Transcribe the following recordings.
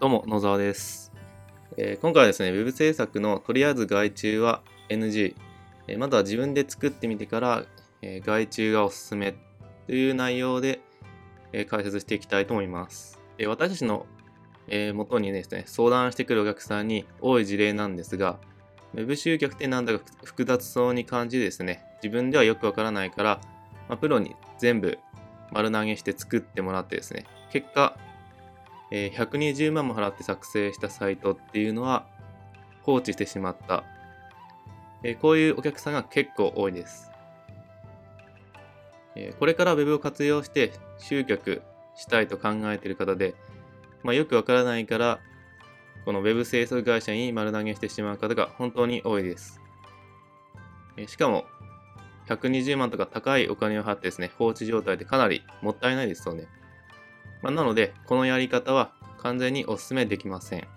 どうも、野沢です、えー今回はですね、Web 制作のとりあえず外注は NG、えーまずは自分で作ってみてから、えー外注がおすすめという内容で、え解説していきたいと思います。え私たちの、えー元にですね、相談してくるお客さんに多い事例なんですが、Web 集客ってなんだか複雑そうに感じですね、自分ではよくわからないから、まあ、プロに全部丸投げして作ってもらってですね、結果、えー120万も払って作成したサイトっていうのは放置してしまった、えーこういうお客さんが結構多いです、えーこれから Web を活用して集客したいと考えている方で、まあ、よくわからないからこの Web 制作会社に丸投げしてしまう方が本当に多いです、えーしかも120万とか高いお金を払ってですね放置状態でかなりもったいないですよね。まあ、なので、このやり方は完全にお勧めできません。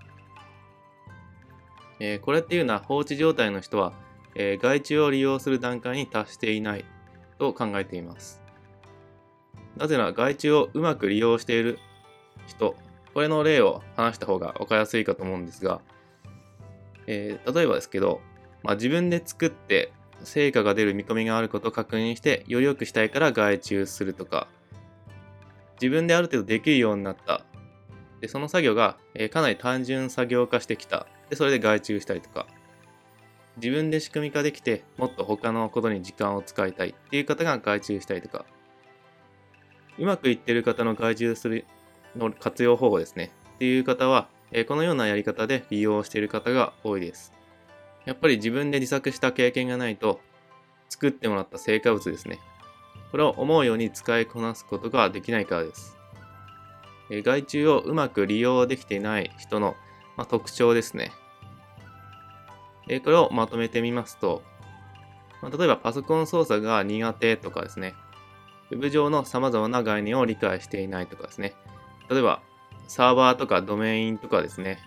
えーこれっていうのは放置状態の人は、えー外注を利用する段階に達していないと考えています。なぜなら外注をうまく利用している人、これの例を話した方が分かりやすいかと思うんですが、えー例えばですけど、まあ、自分で作って成果が出る見込みがあることを確認してより良くしたいから外注するとか、自分である程度できるようになった。で、その作業が、えかなり単純作業化してきた。で、それで外注したりとか。自分で仕組み化できて、もっと他のことに時間を使いたいっていう方が外注したりとか。うまくいってる方の外注するの活用方法ですね。っていう方は、えこのようなやり方で利用している方が多いです。やっぱり自分で自作した経験がないと、作ってもらった成果物ですね。これを思うように使いこなすことができないからです。えー外注をうまく利用できていない人の、ま、特徴ですね。これをまとめてみますと、ま例えばパソコン操作が苦手とかですね、Web 上の様々な概念を理解していないとかですね、例えばサーバーとかドメインとかですね、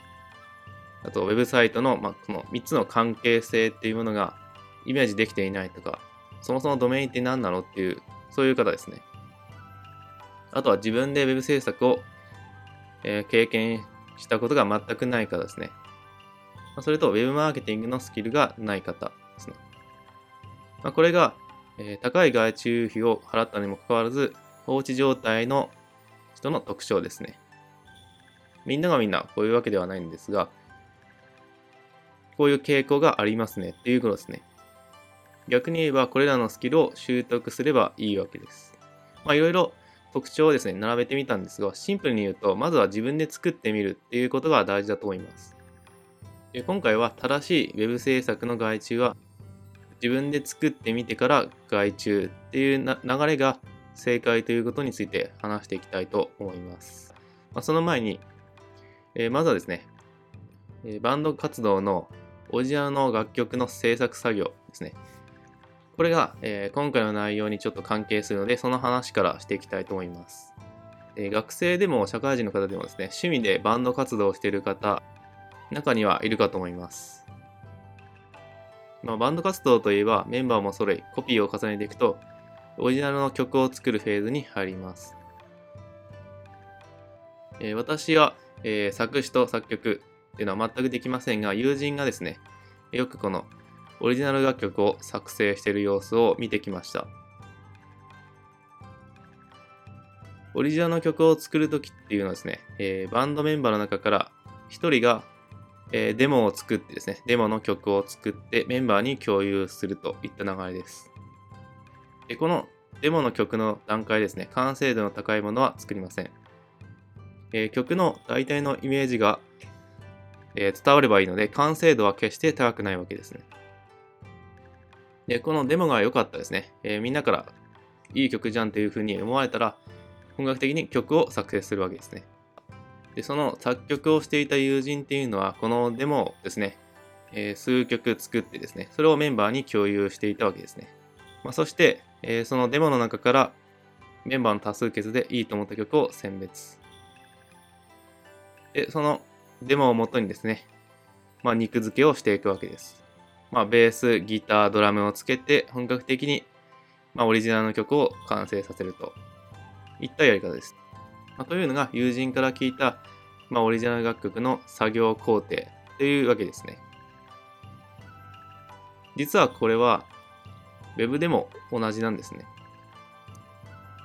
あとウェブサイトの、ま、この3つの関係性っていうものがイメージできていないとか、そもそもドメインって何なのっていうそういう方ですね。あとは自分で Web 制作を、えー経験したことが全くない方ですね。まそれと Web マーケティングのスキルがない方ですね。まあ、これが、えー高い外注費を払ったにもかかわらず放置状態の人の特徴ですね。みんながみんなこういうわけではないんですが、こういう傾向がありますねっていうことですね。逆に言えばこれらのスキルを習得すればいいわけです。まあいろいろ特徴をですね、並べてみたんですが、シンプルに言うと、まずは自分で作ってみるっていうことが大事だと思います。で今回は正しい Web 制作の外注は、自分で作ってみてから外注っていう流れが正解ということについて話していきたいと思います。まあ、その前に、えーまずはですね、えバンド活動のオリジナルの楽曲の制作作業ですね。これが、えー今回の内容にちょっと関係するので、その話からしていきたいと思います。えー学生でも社会人の方でもですね、趣味でバンド活動をしている方、中にはいるかと思います。まあ、バンド活動といえばメンバーも揃い、コピーを重ねていくと、オリジナルの曲を作るフェーズに入ります。えー私は、えー作詞と作曲っていうのは全くできませんが、友人がですね、よくこのオリジナル楽曲を作成している様子を見てきました。オリジナルの曲を作るときっていうのはですね、えーバンドメンバーの中から1人が、えーデモを作ってですね、デモの曲を作ってメンバーに共有するといった流れです。でこのデモの曲の段階ですね、完成度の高いものは作りません。えー曲の大体のイメージが、えー伝わればいいので、完成度は決して高くないわけですね。で、このデモが良かったですね。えーみんなからいい曲じゃんというふうに思われたら、本格的に曲を作成するわけですね。で、その作曲をしていた友人っていうのは、このデモをですね、えー数曲作ってですね、それをメンバーに共有していたわけですね。まあ、そして、えーそのデモの中からメンバーの多数決でいいと思った曲を選別。で、そのデモをもとにですね、まあ、肉付けをしていくわけです。まあ、ベース、ギター、ドラムをつけて本格的に、まあ、オリジナルの曲を完成させるといったやり方です。まあ、というのが友人から聞いた、まあ、オリジナル楽曲の作業工程というわけですね。実はこれは Web でも同じなんですね。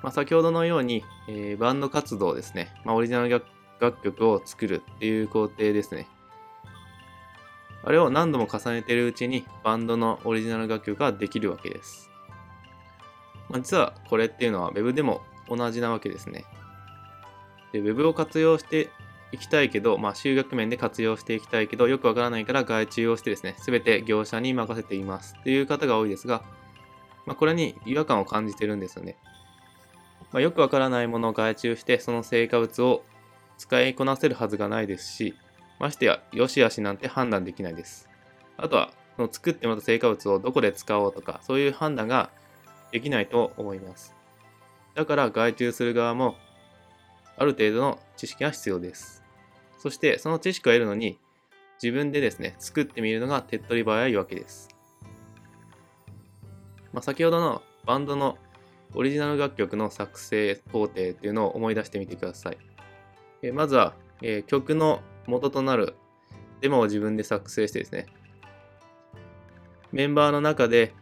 まあ、先ほどのように、えー、バンド活動ですね、まあ、オリジナル楽曲を作るっていう工程ですね。あれを何度も重ねているうちにバンドのオリジナル楽曲ができるわけです。まあ、実はこれっていうのは Web でも同じなわけですね。で、Web を活用していきたいけど、まあ、集学面で活用していきたいけど、よくわからないから外注をしてですね、すべて業者に任せていますっていう方が多いですが、まあ、これに違和感を感じてるんですよね。まあ、よくわからないものを外注して、その成果物を使いこなせるはずがないですし、ましてや、良し悪しなんて判断できないです。あとは、その作ってもらった成果物をどこで使おうとか、そういう判断ができないと思います。だから外注する側も、ある程度の知識が必要です。そして、その知識を得るのに、自分でですね、作ってみるのが手っ取り早いわけです。まあ、先ほどのバンドのオリジナル楽曲の作成工程っていうのを思い出してみてください。えまずは、え曲の元となるデモを自分で作成してですね、メンバーの中で、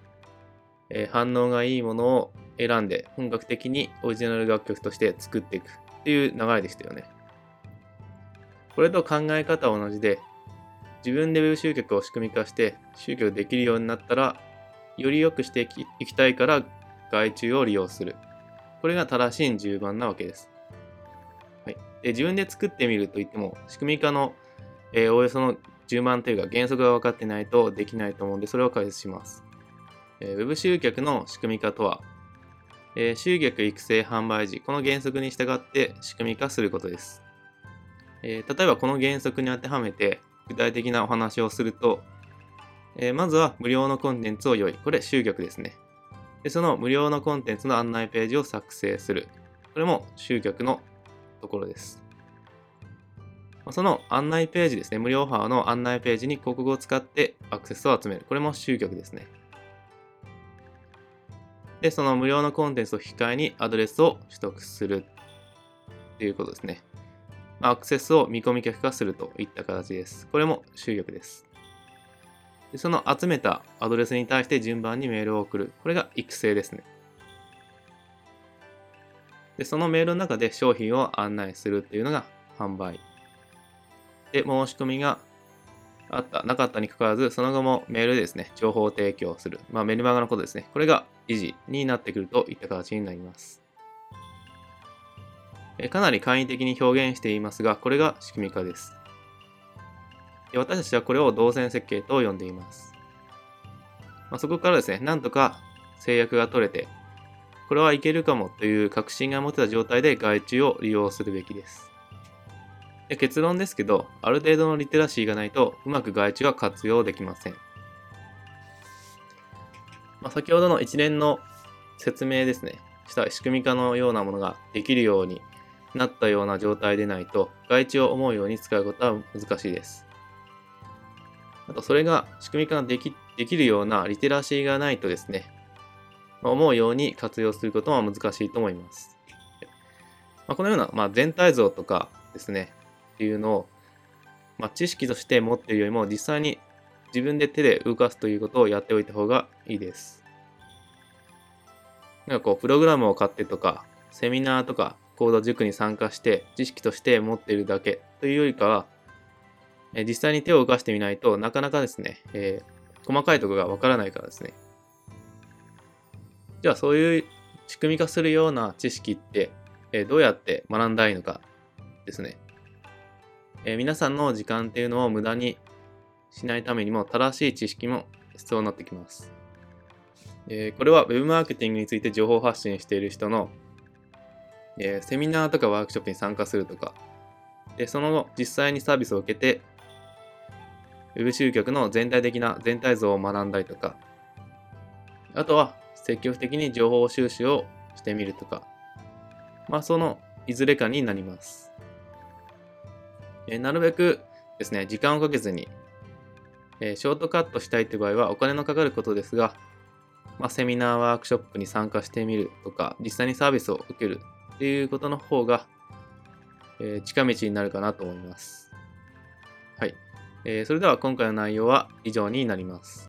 え反応がいいものを選んで本格的にオリジナル楽曲として作っていくっていう流れでしたよね。これと考え方は同じで、自分で Web 集客を仕組み化して集客できるようになったら、より良くしていきたいから外注を利用する。これが正しい順番なわけです。で自分で作ってみるといっても、仕組み化の、えー、おおよその順番というか原則が分かってないとできないと思うんで、それを解説します。えー、Web 集客の仕組み化とは、えー、集客育成販売時、この原則に従って仕組み化することです。えー、例えばこの原則に当てはめて具体的なお話をすると、えー、まずは無料のコンテンツを用意。これ集客ですね。で、その無料のコンテンツの案内ページを作成する。これも集客のところです。その案内ページですね。無料オファーの案内ページに広告を使ってアクセスを集める。これも集客ですね。で、その無料のコンテンツを引き換えにアドレスを取得するっていうことですね。アクセスを見込み客化するといった形です。これも集客です。でその集めたアドレスに対して順番にメールを送る。これが育成ですね。でそのメールの中で商品を案内するっていうのが販売。で、申し込みがあった、なかったにかかわらず、その後もメールでですね、情報提供する。まあ、メルマガのことですね。これが維持になってくるといった形になります。かなり簡易的に表現していますが、これが仕組み化です。私たちはこれを動線設計と呼んでいます。まあ、そこからですね、なんとか制約が取れて、これはいけるかもという確信が持てた状態で外注を利用するべきです。で結論ですけど、ある程度のリテラシーがないとうまく外注は活用できません。まあ、先ほどの一連の説明ですね、した仕組み化のようなものができるようになったような状態でないと、外注を思うように使うことは難しいです。あと、それが仕組み化ができできるようなリテラシーがないとですね、思うように活用することは難しいと思います。まあ、このような、まあ、全体像とかですね、っていうのを、まあ、知識として持っているよりも実際に自分で手で動かすということをやっておいた方がいいです。なんかこう、プログラムを買ってとか、セミナーとか、コード塾に参加して知識として持っているだけというよりかは、え実際に手を動かしてみないとなかなかですね、えー、細かいところがわからないからですね。じゃあそういう仕組み化するような知識って、えー、どうやって学んだいのかですね。えー、皆さんの時間っていうのを無駄にしないためにも正しい知識も必要になってきます。えこれは Web マーケティングについて情報発信している人の、えセミナーとかワークショップに参加するとか、でその後実際にサービスを受けて Web 集客の全体的な全体像を学んだりとか、あとは積極的に情報収集をしてみるとか、まあそのいずれかになります。えなるべくですね、時間をかけずに、えショートカットしたいという場合はお金のかかることですが、まあ、セミナーワークショップに参加してみるとか、実際にサービスを受けるっていうことの方が、えー、近道になるかなと思います。はい。えー、それでは今回の内容は以上になります。